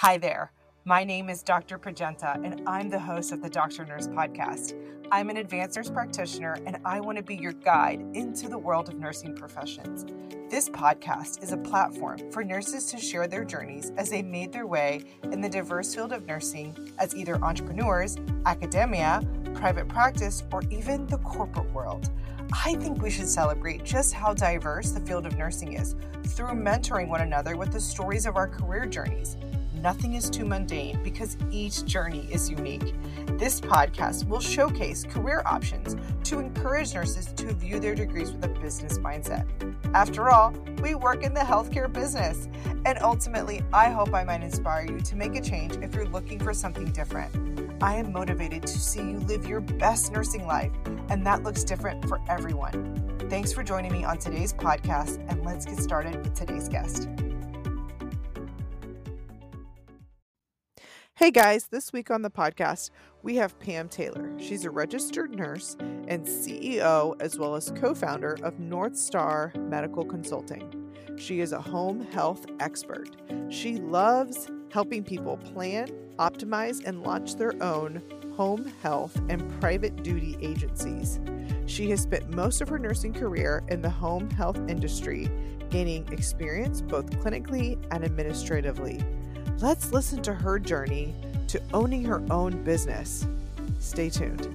Hi there. My name is Dr. Prajenta, and I'm the host of the Doctor Nurse Podcast. I'm an advanced nurse practitioner, and I want to be your guide into the world of nursing professions. This podcast is a platform for nurses to share their journeys as they made their way in the diverse field of nursing as either entrepreneurs, academia, private practice, or even the corporate world. I think we should celebrate just how diverse the field of nursing is through mentoring one another with the stories of our career journeys. Nothing is too mundane because each journey is unique. This podcast will showcase career options to encourage nurses to view their degrees with a business mindset. After all, we work in the healthcare business, and ultimately, I hope I might inspire you to make a change if you're looking for something different. I am motivated to see you live your best nursing life, and that looks different for everyone. Thanks for joining me on today's podcast, and let's get started with today's guest. Hey guys, this week on the podcast, we have Pam Taylor. She's a registered nurse and CEO, as well as co founder of North Star Medical Consulting. She is a home health expert. She loves helping people plan, optimize, and launch their own home health and private duty agencies. She has spent most of her nursing career in the home health industry, gaining experience both clinically and administratively. Let's listen to her journey to owning her own business. Stay tuned.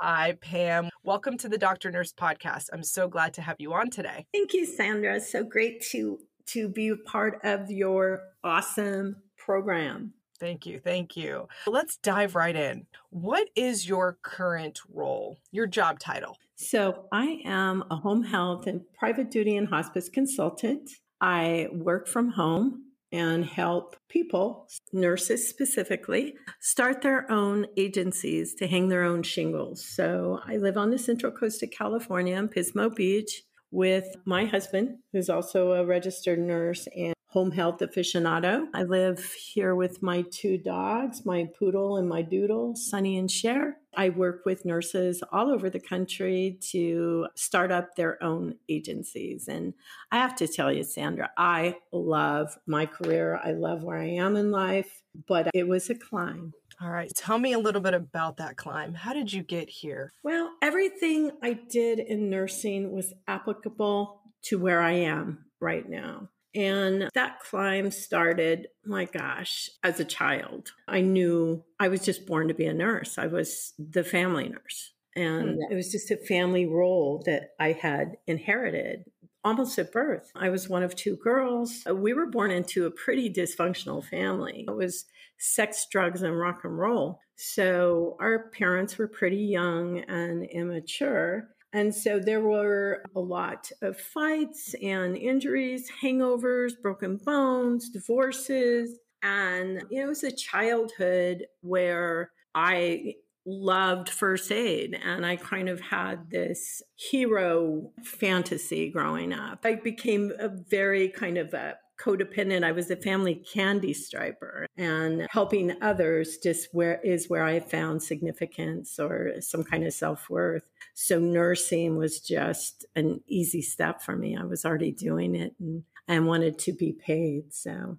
Hi, Pam. Welcome to the Doctor Nurse Podcast. I'm so glad to have you on today. Thank you, Sandra. It's so great to to be a part of your awesome program. Thank you. Thank you. Let's dive right in. What is your current role, your job title? So, I am a home health and private duty and hospice consultant. I work from home and help people, nurses specifically, start their own agencies to hang their own shingles. So, I live on the central coast of California in Pismo Beach with my husband, who's also a registered nurse and home health aficionado. I live here with my two dogs, my poodle and my doodle, Sunny and Cher. I work with nurses all over the country to start up their own agencies. And I have to tell you, Sandra, I love my career. I love where I am in life, but it was a climb. All right. Tell me a little bit about that climb. How did you get here? Well, everything I did in nursing was applicable to where I am right now. And that climb started, my gosh, as a child. I knew I was just born to be a nurse. I was the family nurse. And hmm. it was just a family role that I had inherited almost at birth. I was one of two girls. We were born into a pretty dysfunctional family. It was sex, drugs, and rock and roll. So our parents were pretty young and immature. And so there were a lot of fights and injuries, hangovers, broken bones, divorces. And it was a childhood where I loved first aid and I kind of had this hero fantasy growing up. I became a very kind of a codependent. I was a family candy striper and helping others just where is where I found significance or some kind of self-worth. So nursing was just an easy step for me. I was already doing it and I wanted to be paid. So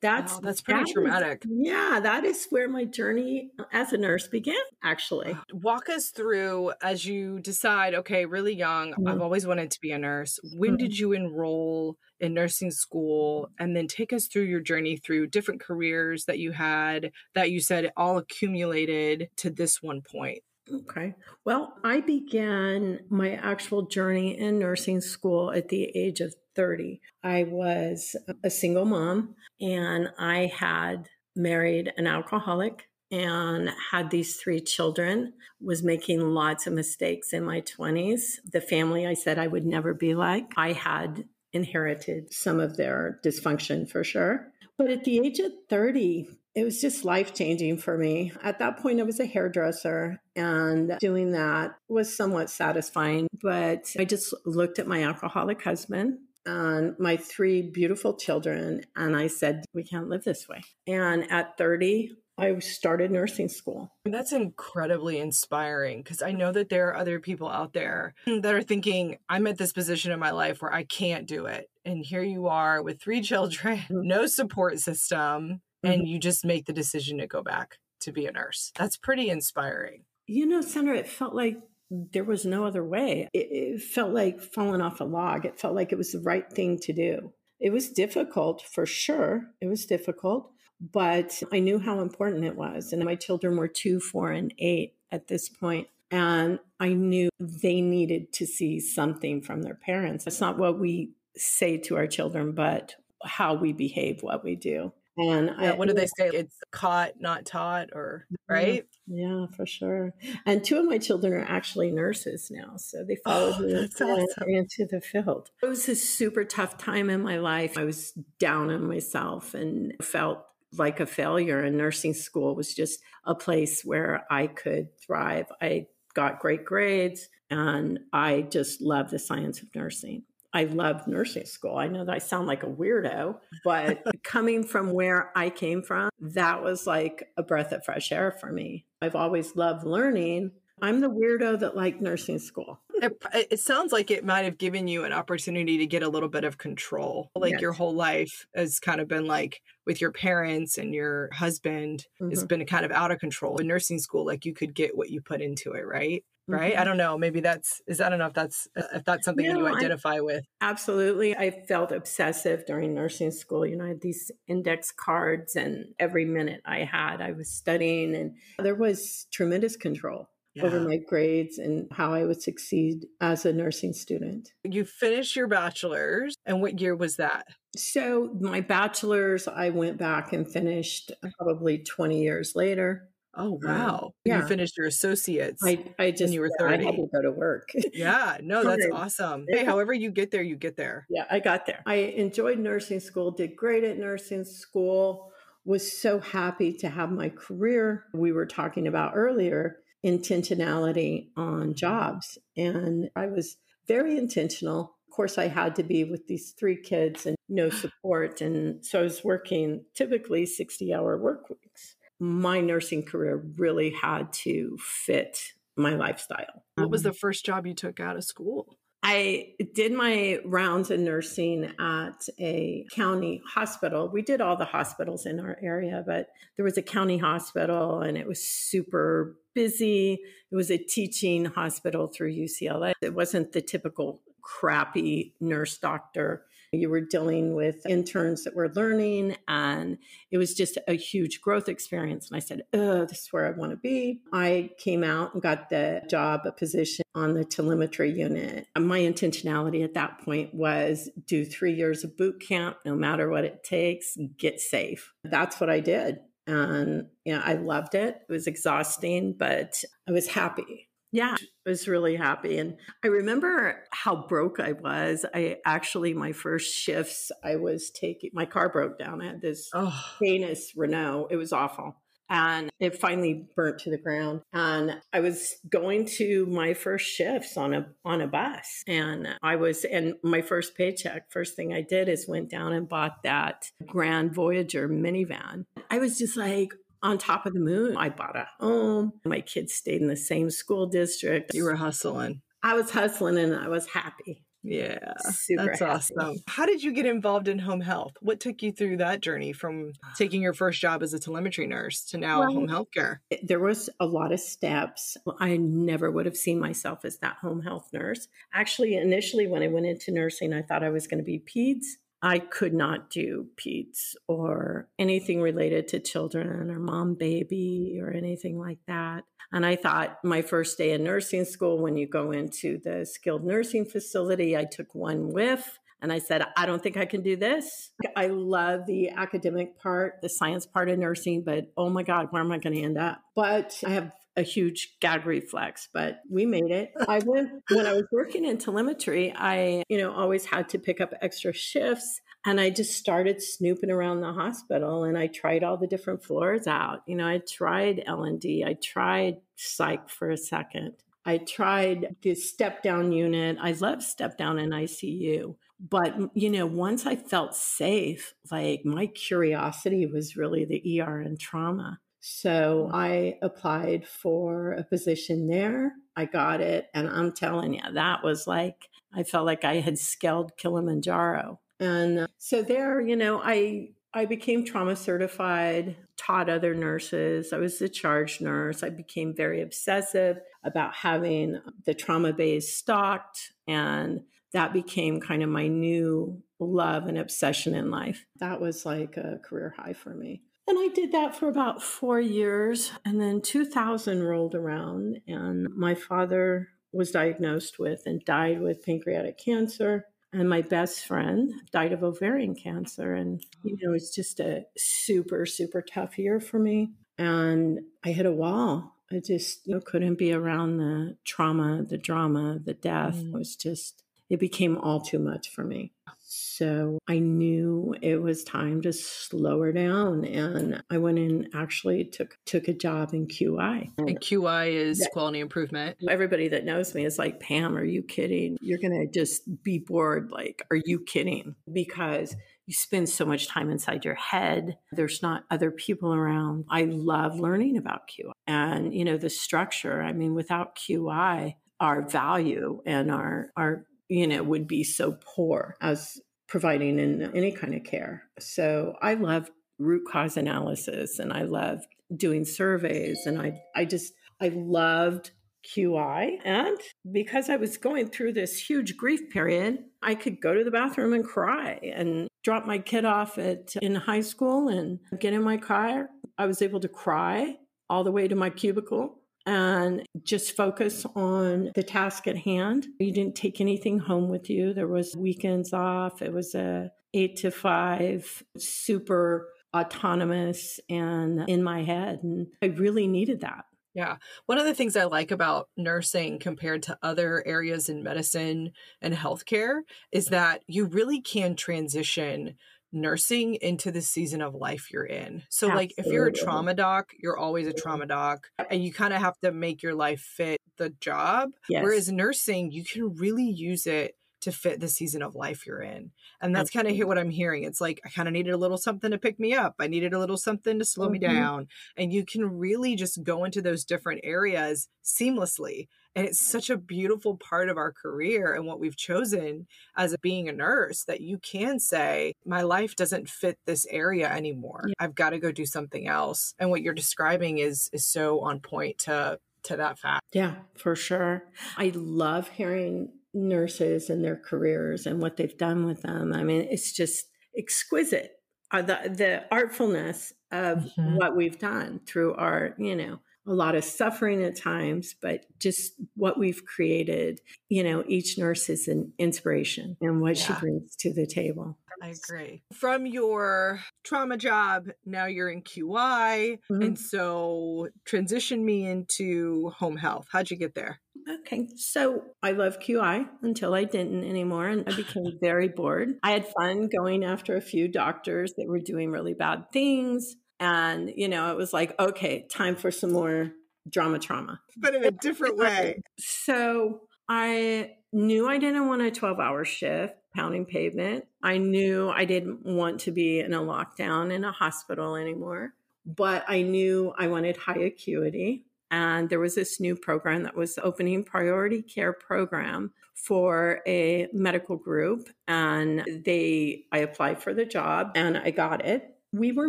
that's wow, that's pretty that traumatic. Is, yeah, that is where my journey as a nurse began, actually. Walk us through as you decide, okay, really young, mm-hmm. I've always wanted to be a nurse. When mm-hmm. did you enroll in nursing school? And then take us through your journey through different careers that you had that you said all accumulated to this one point. Okay. Well, I began my actual journey in nursing school at the age of 30. I was a single mom and I had married an alcoholic and had these three children was making lots of mistakes in my 20s the family i said i would never be like i had inherited some of their dysfunction for sure but at the age of 30 it was just life changing for me. At that point, I was a hairdresser, and doing that was somewhat satisfying. But I just looked at my alcoholic husband and my three beautiful children, and I said, We can't live this way. And at 30, I started nursing school. That's incredibly inspiring because I know that there are other people out there that are thinking, I'm at this position in my life where I can't do it. And here you are with three children, mm-hmm. no support system, and mm-hmm. you just make the decision to go back to be a nurse. That's pretty inspiring. You know, Sandra, it felt like there was no other way. It, it, felt like falling off a log. It felt like it was the right thing to do. It was difficult for sure. It was difficult, but I knew how important it was. And my children were two, four, and eight at this point, And I knew they needed to see something from their parents. It's not what we say to our children, but how we behave, what we do. And yeah, I, what do they say? It's caught, not taught, or mm-hmm. right? Yeah, for sure. And two of my children are actually nurses now, so they followed oh, me awesome. into the field. It was a super tough time in my life. I was down on myself and felt like a failure. And nursing school was just a place where I could thrive. I got great grades, and I just love the science of nursing. I loved nursing school. I know that I sound like a weirdo, but coming from where I came from, that was like a breath of fresh air for me. I've always loved learning. I'm the weirdo that liked nursing school. It, it, sounds like it might have given you an opportunity to get a little bit of control. Like yes. your whole life has kind of been like with your parents and your husband mm-hmm. has been kind of out of control. In nursing school, like you could get what you put into it, right? Right? Mm-hmm. i don't know maybe that's is that enough? That's uh, if that's if that's something that you identify I, with. absolutely i felt obsessive during nursing school you know i had these index cards and every minute i had i was studying and there was tremendous control yeah. over my grades and how i would succeed as a nursing student. You finished your bachelor's and what year was that? So my bachelor's i went back and finished probably 20 years later Oh wow! Um, yeah. You finished your associates. I I just you were thirty. I had to go to work. yeah, no, that's awesome. Hey, however you get there, you get there. Yeah, I got there. I enjoyed nursing school. Did great at nursing school. Was so happy to have my career. We were talking about earlier intentionality on jobs, and I was very intentional. Of course, I had to be with these three kids and no support, and so I was working typically sixty-hour work weeks my nursing career really had to fit my lifestyle. What was the mm-hmm. first job you took out of school? I did my rounds in nursing at a county hospital. We did all the hospitals in our area, but there was a county hospital and it was super busy. It was a teaching hospital through UCLA. It wasn't the typical crappy nurse doctor you were dealing with interns that were learning, and it was just a huge growth experience. And I said, Oh, this is where I want to be. I came out and got the job, a position on the telemetry unit. My intentionality at that point was do three years of boot camp, no matter what it takes, get safe. That's what I did. And you know, I loved it. It was exhausting, but I was happy. Yeah, I was really happy. And I remember how broke I was. I actually, my first shifts, I was taking, my car broke down. I had this oh. heinous Renault. It was awful. And it finally burnt to the ground. And I was going to my first shifts on a on a bus. And I was and my first paycheck, first thing I did is went down and bought that Grand Voyager minivan. I was just like, on top of the moon. I bought a home. My kids stayed in the same school district. You were hustling. I was hustling and I was happy. Yeah, Super that's happy. awesome. How did you get involved in home health? What took you through that journey from taking your first job as a telemetry nurse to now well, home health care? There was a lot of steps. I never would have seen myself as that home health nurse. Actually, initially, when I went into nursing, I thought I was going to be peds. I could not do peds or anything related to children or mom baby or anything like that. And I thought my first day in nursing school, when you go into the skilled nursing facility, I took one whiff and I said, I don't think I can do this. I love the academic part, the science part of nursing, but oh my God, where am I going to end up? But I have a huge gag reflex, but we made it. I went when I was working in telemetry, I, you know, always had to pick up extra shifts. And I just started snooping around the hospital and I tried all the different floors out. You know, I tried L&D, I tried psych for a second. I tried the step down unit. I love step down in ICU. But, you know, once I felt safe, like my curiosity was really the ER and trauma. So mm. I applied for a position there. I got it. And I'm telling you, that was like, I felt like I had scaled Kilimanjaro. And so there, you know, I I became trauma certified, taught other nurses. I was the charge nurse. I became very obsessive about having the trauma bays stocked. And that became kind of my new love and obsession in life. That was like a career high for me. And I did that for about four years. And then 2000 rolled around, and my father was diagnosed with and died with pancreatic cancer and my best friend died of ovarian cancer and you know it's just a super super tough year for me and i hit a wall i just you know couldn't be around the trauma the drama the death mm. was just it became all too much for me so I knew it was time to slow her down. And I went in actually took took a job in QI. And QI is yeah. quality improvement. Everybody that knows me is like, Pam, are you kidding? You're gonna just be bored. Like, are you kidding? Because you spend so much time inside your head. There's not other people around. I love learning about QI and, you know, the structure. I mean, without QI, our value and our, our, you know, would be so poor as providing in any kind of care. So I love root cause analysis and I loved doing surveys and I I just I loved QI and because I was going through this huge grief period, I could go to the bathroom and cry and drop my kid off at in high school and get in my car. I was able to cry all the way to my cubicle and just focus on the task at hand. You didn't take anything home with you. There was weekends off. It was a 8 to 5 super autonomous and in my head and I really needed that. Yeah. One of the things I like about nursing compared to other areas in medicine and healthcare is that you really can transition nursing into the season of life you're in. So Absolutely. like if you're a trauma doc, you're always a trauma doc and you kind of have to make your life fit the job. Yes. Whereas nursing, you can really use it to fit the season of life you're in. And that's kind of what I'm hearing. It's like I kind of needed a little something to pick me up. I needed a little something to slow mm-hmm. me down. And you can really just go into those different areas seamlessly. And it's such a beautiful part of our career and what we've chosen as being a nurse that you can say, my life doesn't fit this area anymore. Yeah. I've got to go do something else. And what you're describing is is so on point to to that fact. Yeah, for sure. I love hearing nurses and their careers and what they've done with them. I mean, it's just exquisite. Uh, the the artfulness of mm-hmm. what we've done through our, you know, a lot of suffering at times, but just what we've created, you know, each nurse is an inspiration and what yeah. she brings to the table. I agree. From your trauma job, now you're in QI. Mm-hmm. And so transition me into home health. How'd you get there? Okay, so I love QI until I didn't anymore, and I became very bored. I had fun going after a few doctors that were doing really bad things. And, you know, it was like, okay, time for some more drama trauma. But in a different way. So I knew I didn't want a 12 hour shift pounding pavement. I knew I didn't want to be in a lockdown in a hospital anymore, but I knew I wanted high acuity. And there was this new program that was opening priority care program for a medical group. And they, I applied for the job and I got it we were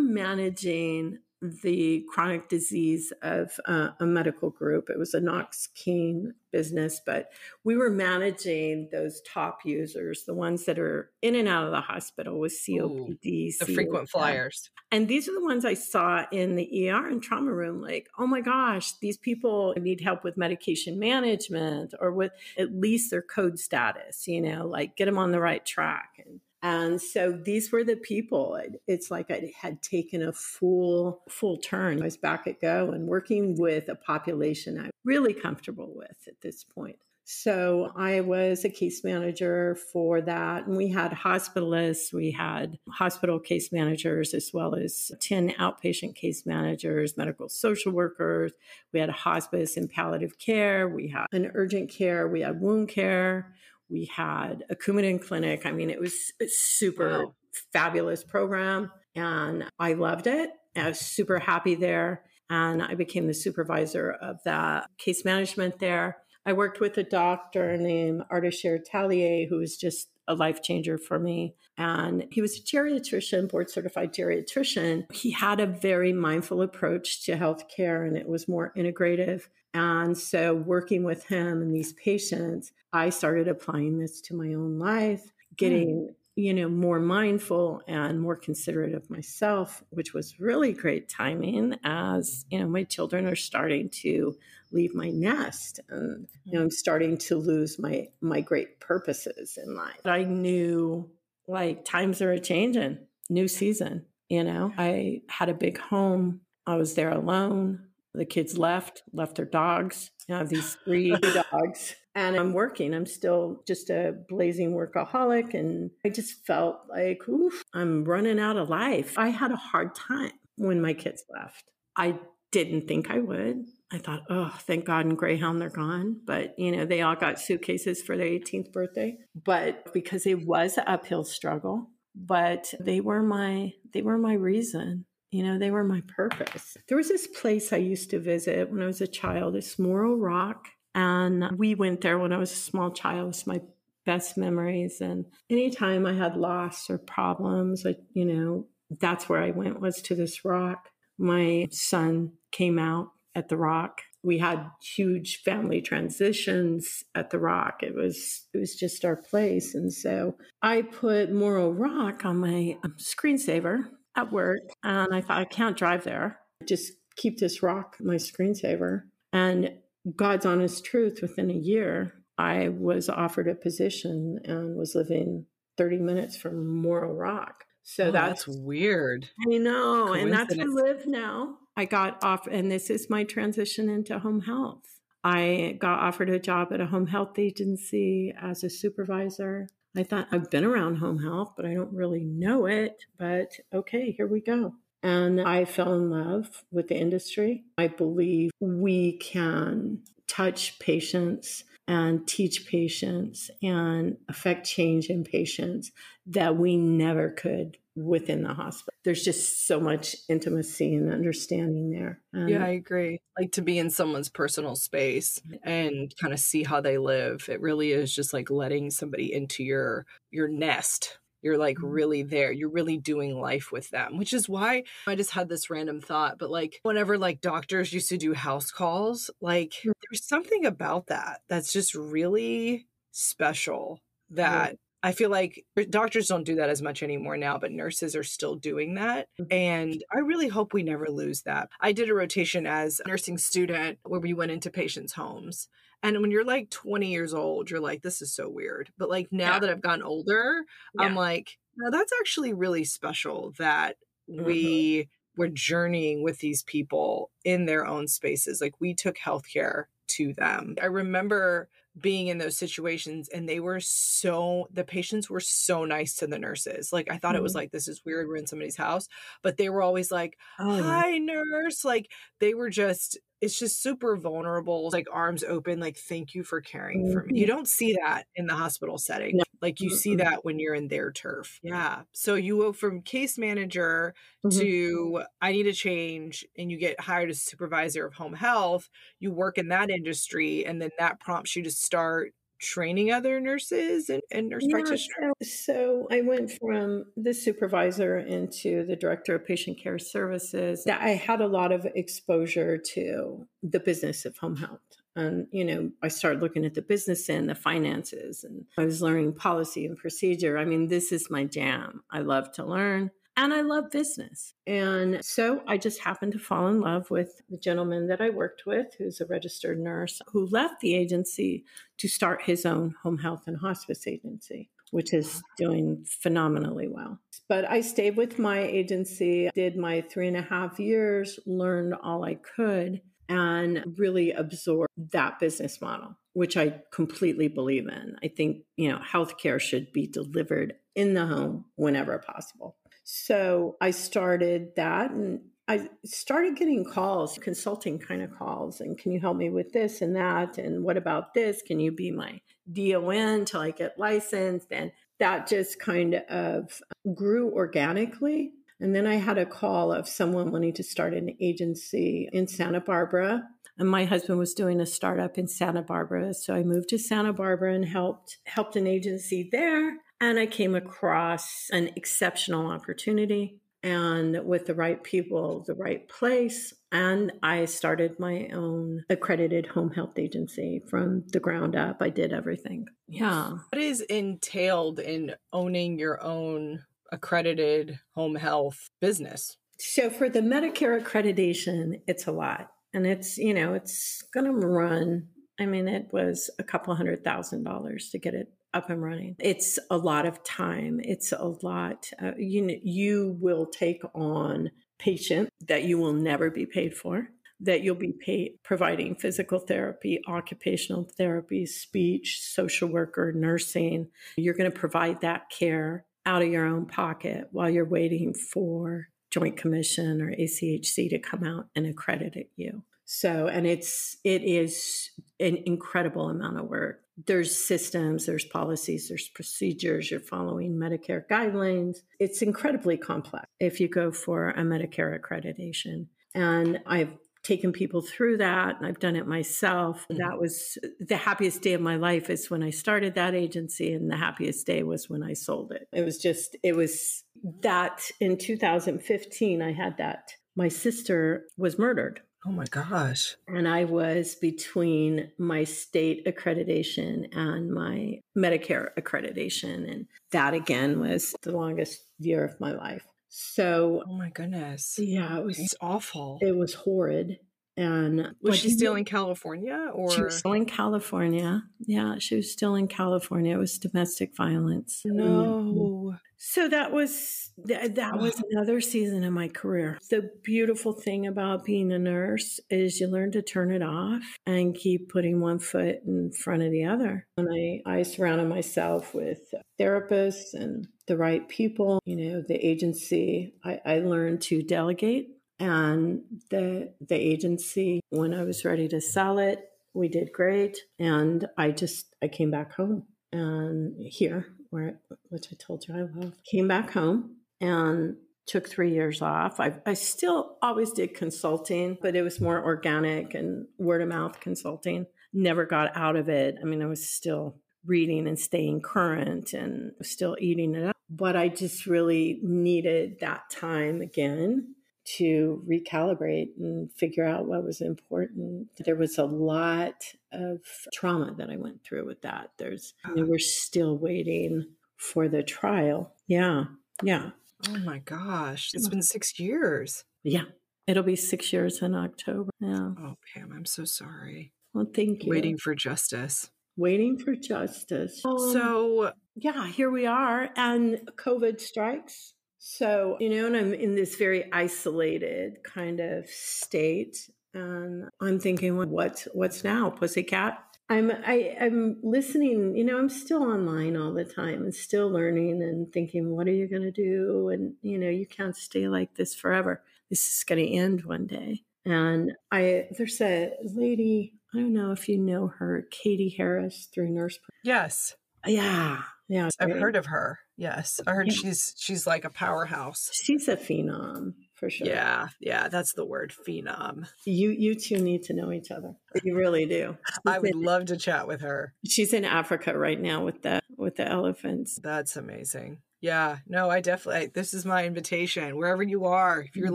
managing the chronic disease of uh, a medical group. It was a Knox Keene business, but we were managing those top users, the ones that are in and out of the hospital with COPD, Ooh, the frequent flyers. And these are the ones I saw in the ER and trauma room like, oh my gosh, these people need help with medication management or with at least their code status, you know, like get them on the right track. And and so these were the people. It's like I had taken a full full turn. I was back at Go and working with a population I'm really comfortable with at this point. So I was a case manager for that. And we had hospitalists, we had hospital case managers, as well as 10 outpatient case managers, medical social workers. We had a hospice and palliative care. We had an urgent care. We had wound care. We had a Coumadin clinic. I mean, it was a super wow. fabulous program and I loved it. I was super happy there. And I became the supervisor of that case management there. I worked with a doctor named Ardeshir Talier, who was just a life changer for me. And he was a geriatrician, board certified geriatrician. He had a very mindful approach to healthcare and it was more integrative. And so, working with him and these patients, I started applying this to my own life, getting mm you know, more mindful and more considerate of myself, which was really great timing as, you know, my children are starting to leave my nest and you know, I'm starting to lose my my great purposes in life. I knew like times are a changing, new season, you know. I had a big home. I was there alone. The kids left, left their dogs. I have these three dogs and I'm working. I'm still just a blazing workaholic. And I just felt like, oof, I'm running out of life. I had a hard time when my kids left. I didn't think I would. I thought, oh, thank God and Greyhound they're gone. But, you know, they all got suitcases for their 18th birthday. But because it was an uphill struggle, but they were my they were my reason you know they were my purpose there was this place i used to visit when i was a child it's morro rock and we went there when I was a small child. It's my best memories. And anytime I had loss or problems, I, you know, that's where I went was to this rock. My son came out at the rock. We had huge family transitions at the rock. It was it was just our place. And so I put Morro Rock on my um, screensaver at work and I thought I can't drive there. Just keep this rock my screensaver. And God's honest truth, within a year, I was offered a position and was living 30 minutes from Morro Rock. So oh, that's, that's, weird. I know. And that's where I live now. I got off, and this is my transition into home health. I got offered a job at a home health agency as a supervisor. I thought I've been around home health, but I don't really know it. But okay, here we go. And I fell in love with the industry. I believe we can touch patients and teach patients and affect change in patients that we never could within the hospital. There's just so much intimacy and understanding there. And yeah, I agree. Like to be in someone's personal space and kind of see how they live. It really is just like letting somebody into your your nest you're like mm-hmm. really there. You're really doing life with them, which is why I just had this random thought. But like, whenever like doctors used to do house calls, like mm. there's something about that that's just really special that I feel like doctors don't do that as much anymore now, but nurses are still doing that. Mm-hmm. And I really hope we never lose that. I did a rotation as a nursing student where we went into patients' homes. And when you're like 20 years old, you're like, this is so weird. But like now yeah. that I've gotten older, yeah. I'm like, no, that's actually really special that mm-hmm. we were journeying with these people in their own spaces. Like we took healthcare to them. I remember being in those situations and they were so the patients were so nice to the nurses like i thought mm-hmm. it was mm-hmm. like this is weird we're in somebody's house but they were always like oh, hi nurse like they were just it's just super vulnerable, like arms open, like thank you for caring mm-hmm. for me. You mm-hmm. don't see that in the hospital setting. No. Like you mm-hmm. see that when you're in their turf. Yeah. So you go from case manager mm-hmm. to I need a change and you get hired as supervisor of home health. You work in that industry and then that prompts you to start training other nurses and, and nurse yeah, practitioners? So, so, I went from the supervisor into the director of patient care services. I had a lot of exposure to the business of home health. And, you know, I started looking at the business and the finances, and I was learning policy and procedure. I mean, this is my jam. I love to learn and I love business. And so I just happened to fall in love with the gentleman that I worked with, who's a registered nurse, who left the agency to start his own home health and hospice agency, which is doing phenomenally well. But I stayed with my agency, did my three and a half years, learned all I could, and really absorbed that business model which I completely believe in. I think, you know, healthcare should be delivered in the home whenever possible. So I started that and I started getting calls, consulting kind of calls, and can you help me with this and that? And what about this? Can you be my DON till I get licensed? And that just kind of grew organically And then I had a call of someone wanting to start an agency in Santa Barbara. And my husband was doing a startup in Santa Barbara. So I moved to Santa Barbara and helped helped an agency there. And I came across an exceptional opportunity and with the right people, the right place. And I started my own accredited home health agency from the ground up. I did everything. Yeah. What is entailed in owning your own accredited home health business? So for the Medicare accreditation, it's a lot. And it's, you know, it's going to run. I mean, it was a couple hundred thousand dollars to get it up and running. It's a lot of time. It's a lot. Uh, you you will take on patient that you will never be paid for. That you'll be providing physical therapy, occupational therapy, speech, social worker, nursing. You're going to provide that care out of your own pocket while you're waiting for Joint Commission or ACHC to come out and accredit you. So, and it's it is an incredible amount of work there's systems, there's policies, there's procedures, you're following Medicare guidelines. It's incredibly complex if you go for a Medicare accreditation. And I've taken people through that and I've done it myself. Mm-hmm. That was the happiest day of my life is when I started that agency and the happiest day was when I sold it. It was just it was that in 2015 I had that my sister was murdered Oh my gosh. And I was between my state accreditation and my Medicare accreditation. And that again was the longest year of my life. So, oh my goodness. Yeah, it was it's awful. It was horrid. And was she still in California or she was still in California? Yeah, she was still in California. It was domestic violence. No. Mm-hmm. So that was that was another season of my career. The beautiful thing about being a nurse is you learn to turn it off and keep putting one foot in front of the other. And I I surrounded myself with therapists and the right people. You know, the agency. I, I learned to delegate and the the agency when I was ready to sell it, we did great and I just I came back home and here where which I told you I love. Came back home and took 3 years off. I I still always did consulting, but it was more organic and word of mouth consulting. Never got out of it. I mean, I was still reading and staying current and still eating it up. But I just really needed that time again to recalibrate and figure out what was important. There was a lot of trauma that I went through with that. There's we were still waiting for the trial. Yeah. Yeah. Oh my gosh. It's been 6 years. Yeah. It'll be 6 years in October. Yeah. Oh, Pam, I'm so sorry. Well, thank you. Waiting for justice. Waiting for justice. Um, so, yeah, here we are and COVID strikes so, you know, and I'm in this very isolated kind of state. And I'm thinking, well, what, what's now, pussycat? I'm I, I'm listening, you know, I'm still online all the time and still learning and thinking, what are you gonna do? And you know, you can't stay like this forever. This is gonna end one day. And I there's a lady, I don't know if you know her, Katie Harris through Nurse. Yes. Yeah. Yeah. I've heard of her. Yes, I heard yeah. she's she's like a powerhouse. She's a phenom for sure. Yeah, yeah, that's the word, phenom. You you two need to know each other. You really do. I would love to chat with her. She's in Africa right now with the with the elephants. That's amazing. Yeah, no, I definitely. This is my invitation. Wherever you are, if you're mm-hmm.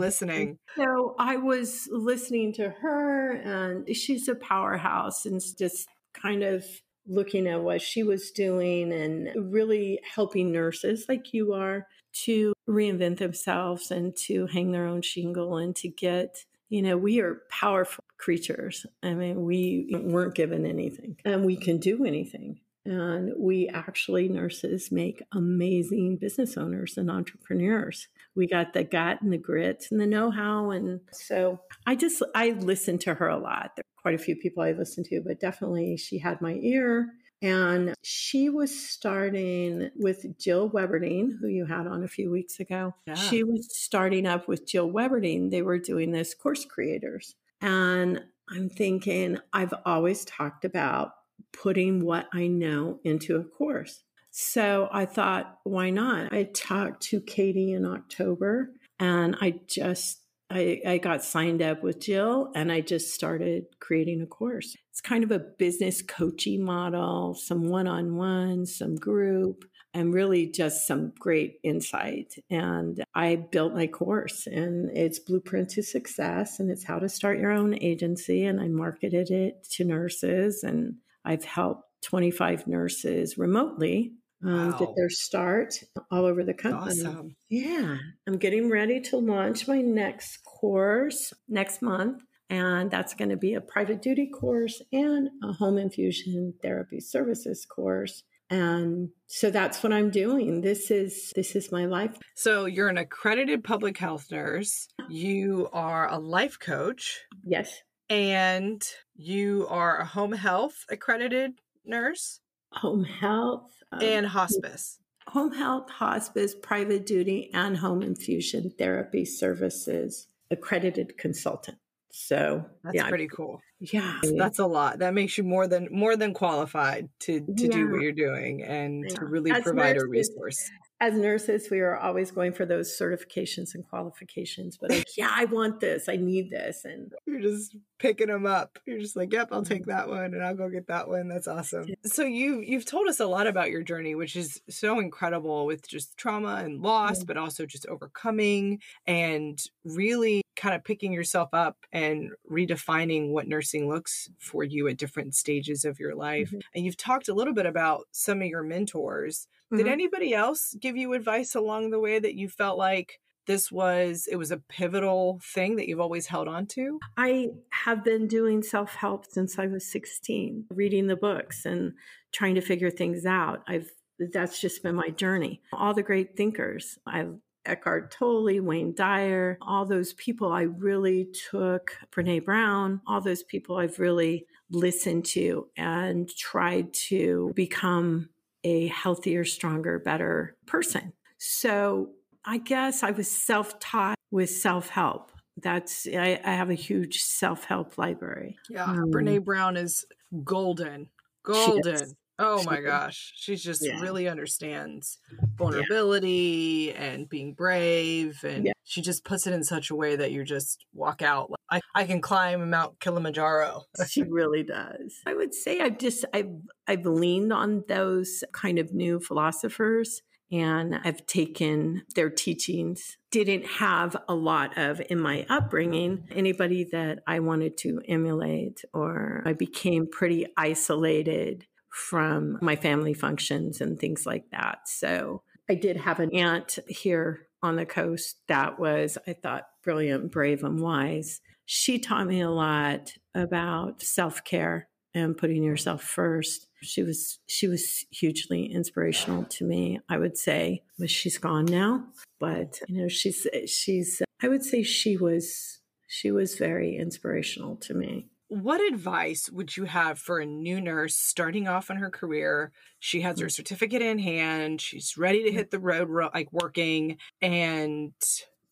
listening. So I was listening to her, and she's a powerhouse, and just kind of looking at what she was doing and really helping nurses like you are to reinvent themselves and to hang their own shingle and to get you know we are powerful creatures. I mean we weren't given anything and we can do anything. And we actually nurses make amazing business owners and entrepreneurs. We got the gut and the grit and the know-how. And so i just i listened to her a lot quite a few people i listened to but definitely she had my ear and she was starting with Jill Weberding, who you had on a few weeks ago. Yeah. She was starting up with Jill Weberding. They were doing this course creators. And I'm thinking, I've always talked about putting what I know into a course. So I thought, why not? I talked to Katie in October And I just I, I got signed up with Jill and I just started creating a course. It's kind of a business coaching model, some one on one, some group, and really just some great insight. And I built my course and it's Blueprint to Success and it's how to start your own agency. And I marketed it to nurses and I've helped 25 nurses remotely um, wow. get their start all over the country. Awesome. Yeah. I'm getting ready to launch my next course next month. And that's going to be a private duty course and a home infusion therapy services course. And so that's what I'm doing. This is this is my life. So you're an accredited public health nurse. You are a life coach. Yes. And you are a home health accredited nurse. Home health um, and hospice. Home health, hospice, private duty, and home infusion therapy services accredited consultant. So that's yeah, pretty cool. Yeah, that's a lot. That makes you more than more than qualified to to yeah. do what you're doing and yeah. to really As provide nurses, a resource as nurses, we are always going for those certifications and qualifications. But like, yeah, I want this. I need this. And you're just picking them up. You're just like, yep, I'll take mm-hmm. that one, and I'll go get that one. That's awesome. So you you've told us a lot about your journey, which is so incredible with just trauma and loss, mm-hmm. but also just overcoming and really kind of picking yourself up and redefining what nursing looks for you at different stages of your life. Mm-hmm. And you've talked a little bit about some of your mentors Mm-hmm. Did anybody else give you advice along the way that you felt like this was it was a pivotal thing that you've always held on to? I have been doing self-help since I was 16, reading the books and trying to figure things out. I've that's just been my journey. All the great thinkers. I've Eckhart Tolle, Wayne Dyer, all those people I really took, Brene Brown, all those people I've really listened to and tried to become a healthier, stronger, better person. So I guess I was self taught with self help. That's, I, I, have a huge self help library. Yeah. Um, Brene Brown is golden. Golden. Oh my gosh. She's just yeah. really understands vulnerability yeah. and being brave. And yeah. she just puts it in such a way that you just walk out. Like, I, I can climb Mount Kilimanjaro. she really does. I would say I've just, I've, I've leaned on those kind of new philosophers and I've taken their teachings. Didn't have a lot of in my upbringing anybody that I wanted to emulate, or I became pretty isolated from my family functions and things like that. So I did have an aunt here on the coast that was, I thought, brilliant, brave, and wise. She taught me a lot about self care and putting yourself first. She was she was hugely inspirational to me. I would say, but she's gone now. But you know, she's she's. I would say she was she was very inspirational to me. What advice would you have for a new nurse starting off on her career? She has her mm. certificate in hand, she's ready to mm. hit the road like working. And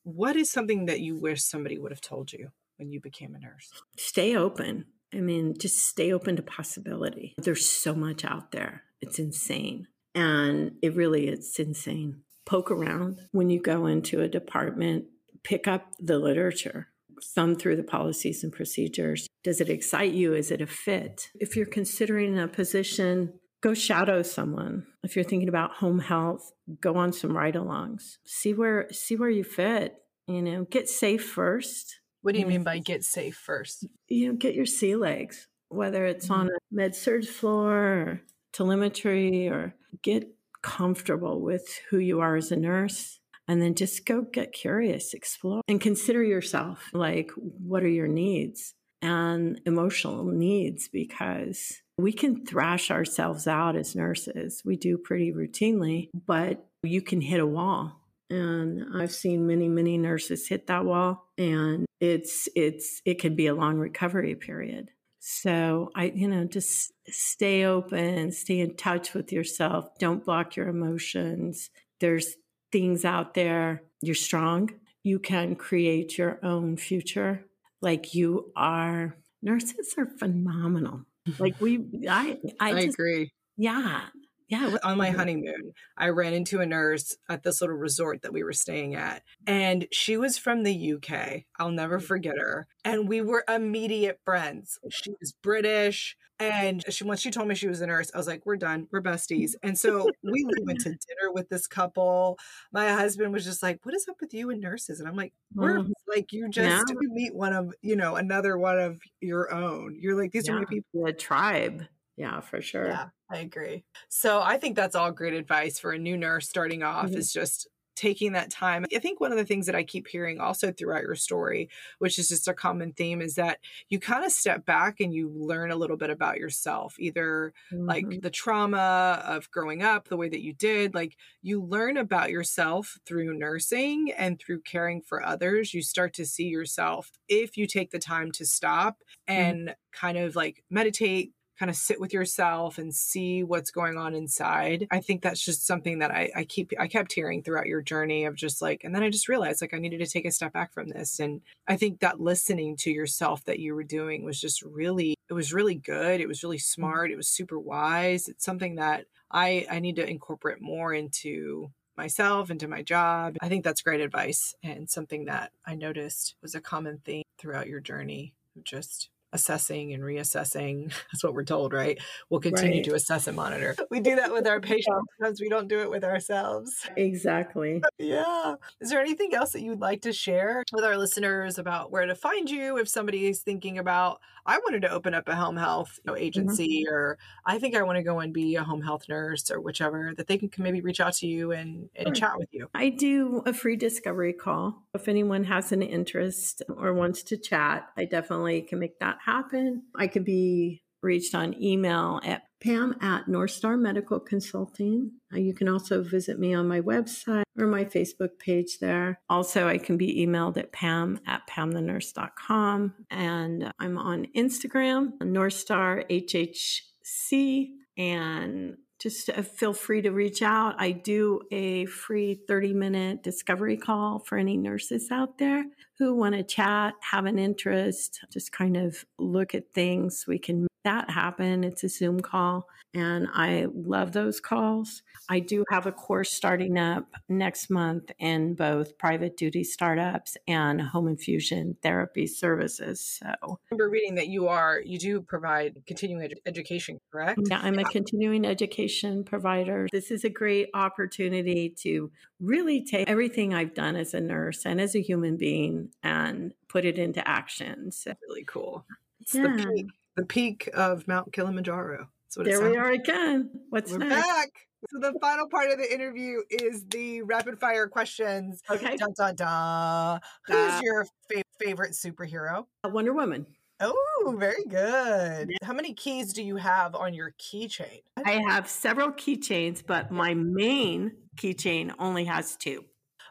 what is something that you wish somebody would have told you when you became a nurse? Stay open. I mean, just stay open to possibility. There's so much out there. It's insane. And it really is insane. Poke around when you go into a department, pick up the literature thumb through the policies and procedures. Does it excite you? Is it a fit? If you're considering a position, go shadow someone. If you're thinking about home health, go on some ride-alongs. See where see where you fit. You know, get safe first. What do you mean by get safe first? You know, get your sea legs, whether it's on a med surg floor or telemetry or get comfortable with who you are as a nurse and then just go get curious, explore, and consider yourself like, what are your needs and emotional needs? Because we can thrash ourselves out as nurses. We do pretty routinely, but you can hit a wall. And I've seen many, many nurses hit that wall and it's, it's, it can be a long recovery period. So I, you know, just stay open, stay in touch with yourself. Don't block your emotions. There's things out there. You're strong. You can create your own future. Like you are. Nurses are phenomenal. Like we, I, I, I just, agree. Yeah, Yeah. On my honeymoon, I ran into a nurse at this little resort that we were staying at, and she was from the UK. I'll never mm. forget her. And we were immediate friends. She was British. And she, once she told me she was a nurse, I was like, we're done. We're besties. And so we went to dinner with this couple. My husband was just like, what is up with you and nurses? And I'm like, we're mm. like, you just yeah. meet one of, you know, another one of your own. You're like, these yeah. are my people. A tribe. Yeah, for sure. Yeah, I agree. So I think that's all great advice for a new nurse starting off mm-hmm. is just taking that time. I think one of the things that I keep hearing also throughout your story, which is just a common theme, is that you kind of step back and you learn a little bit about yourself, either mm-hmm. like the trauma of growing up, the way that you did, like you learn about yourself through nursing and through caring for others. You start to see yourself if you take the time to stop mm-hmm. and mm-hmm. kind of like meditate, kind of sit with yourself and see what's going on inside. I think that's just something that I, I keep I kept hearing throughout your journey of just like and then I just realized like I needed to take a step back from this. And I think that listening to yourself that you were doing was just really it was really good. It was really mm-hmm. smart. It was super wise. It's something that I I need to incorporate more into myself into my job. I think that's great advice and something that I noticed was a common theme throughout your journey of just assessing and reassessing. That's what we're told, right? We'll continue right. to assess and monitor. We do that with our patients, sometimes we don't do it with ourselves. Exactly. yeah. Is there anything else that you'd like to share with our listeners about where to find you if somebody is thinking about, I wanted to open up a home health you know, mm-hmm. agency, mm-hmm. or I think I want to go and be a home health nurse or whichever, that they can maybe reach out to you and, and sure. chat with you? I do a free discovery call. If anyone has an interest or wants to chat, I definitely can make that happen. I can be reached on email at pam at North Star Medical Consulting. Uh, you can also visit me on my website or my Facebook page there. Also, I can be emailed at pam at pamthenurse.com. And I'm on Instagram, North Star HHC. And just uh, feel free to reach out. I do a free 30 minute discovery call for any nurses out there who want to chat, have an interest, just kind of look at things. We can that happen. It's a Zoom call, and I love those calls. I do have a course starting up next month in both private duty startups and home infusion therapy services. So, I remember reading that you are you do provide continuing ed- education, correct? Yeah, I'm a continuing education provider. This is a great opportunity to really take everything I've done as a nurse and as a human being and put it into action. So, really cool. It's yeah. the peak the peak of Mount Kilimanjaro. there we are again. What's We're next? back. So the final part of the interview is the rapid fire questions. Okay. Dun, dun, dun. Who's uh, your fa- favorite superhero? Wonder Woman. Oh, very good. How many keys do you have on your keychain? I have several keychains, but my main keychain only has two.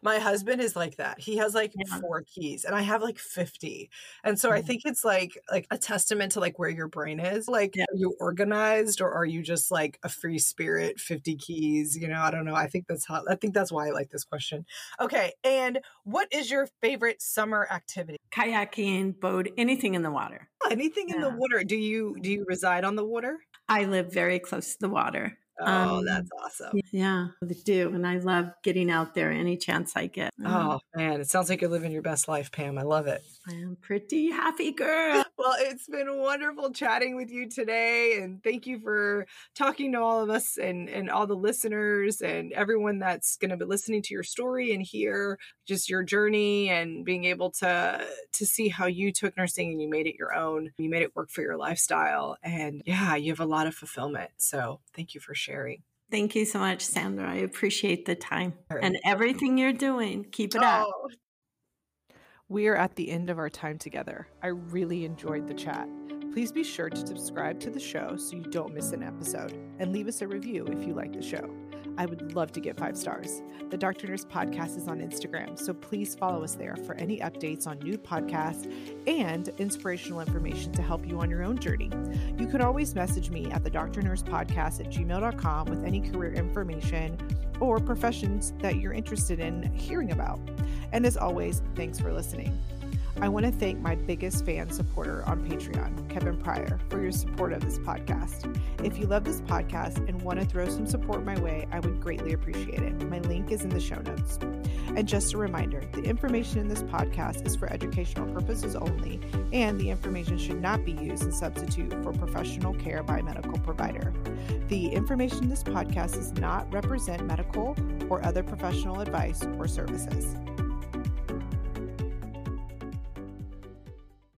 My husband is like that. He has like yeah. four keys and I have like 50. And so I mm-hmm. think it's like like a testament to like where your brain is. Like yeah. are you organized or are you just like a free spirit, 50 keys? You know, I don't know. I think that's how I think that's why I like this question. Okay. And what is your favorite summer activity? Kayaking, boat, anything in the water. Anything yeah. in the water. Do you do you reside on the water? I live very close to the water. Oh, um, that's awesome. Yeah, I do. And I love getting out there any chance I get. Oh, man. It sounds like you're living your best life, Pam. I love it. I am pretty happy girl. Well, it's been wonderful chatting with you today. And thank you for talking to all of us and, and all the listeners and everyone that's going to be listening to your story and hear just your journey and being able to to see how you took nursing and you made it your own. You made it work for your lifestyle. And yeah, you have a lot of fulfillment. So thank you for sharing. Thank you so much, Sandra. I appreciate the time right. and everything you're doing. Keep it oh. up. We are at the end of our time together. I really enjoyed the chat. Please be sure to subscribe to the show so you don't miss an episode and leave us a review if you like the show. I would love to get five stars. The Doctor Nurse Podcast is on Instagram, so please follow us there for any updates on new podcasts and inspirational information to help you on your own journey. You can always message me at the Doctor Nurse Podcast at gmail.com with any career information or professions that you're interested in hearing about. And as always, thanks for listening. I want to thank my biggest fan supporter on Patreon, Kevin Pryor, for your support of this podcast. If you love this podcast and want to throw some support my way, I would greatly appreciate it. My link is in the show notes. And just a reminder the information in this podcast is for educational purposes only, and the information should not be used as substitute for professional care by a medical provider. The information in this podcast does not represent medical or other professional advice or services.